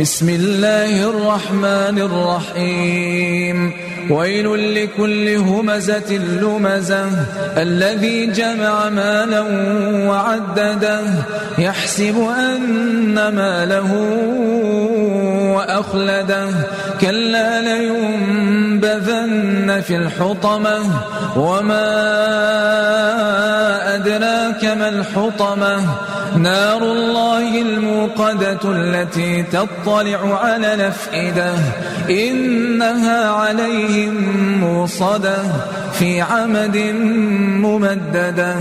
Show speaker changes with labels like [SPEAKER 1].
[SPEAKER 1] بسم الله الرحمن الرحيم. ويل لكل همزة لمزة. الذي جمع مالا وعدده يحسب أن ماله وأخلده. كلا لينبذن في الحطمة. وما أدراك ما الحطمة نار الله الموقدة التي تطلع على الأفئدة إنها عليهم موصدة في عمد ممددة.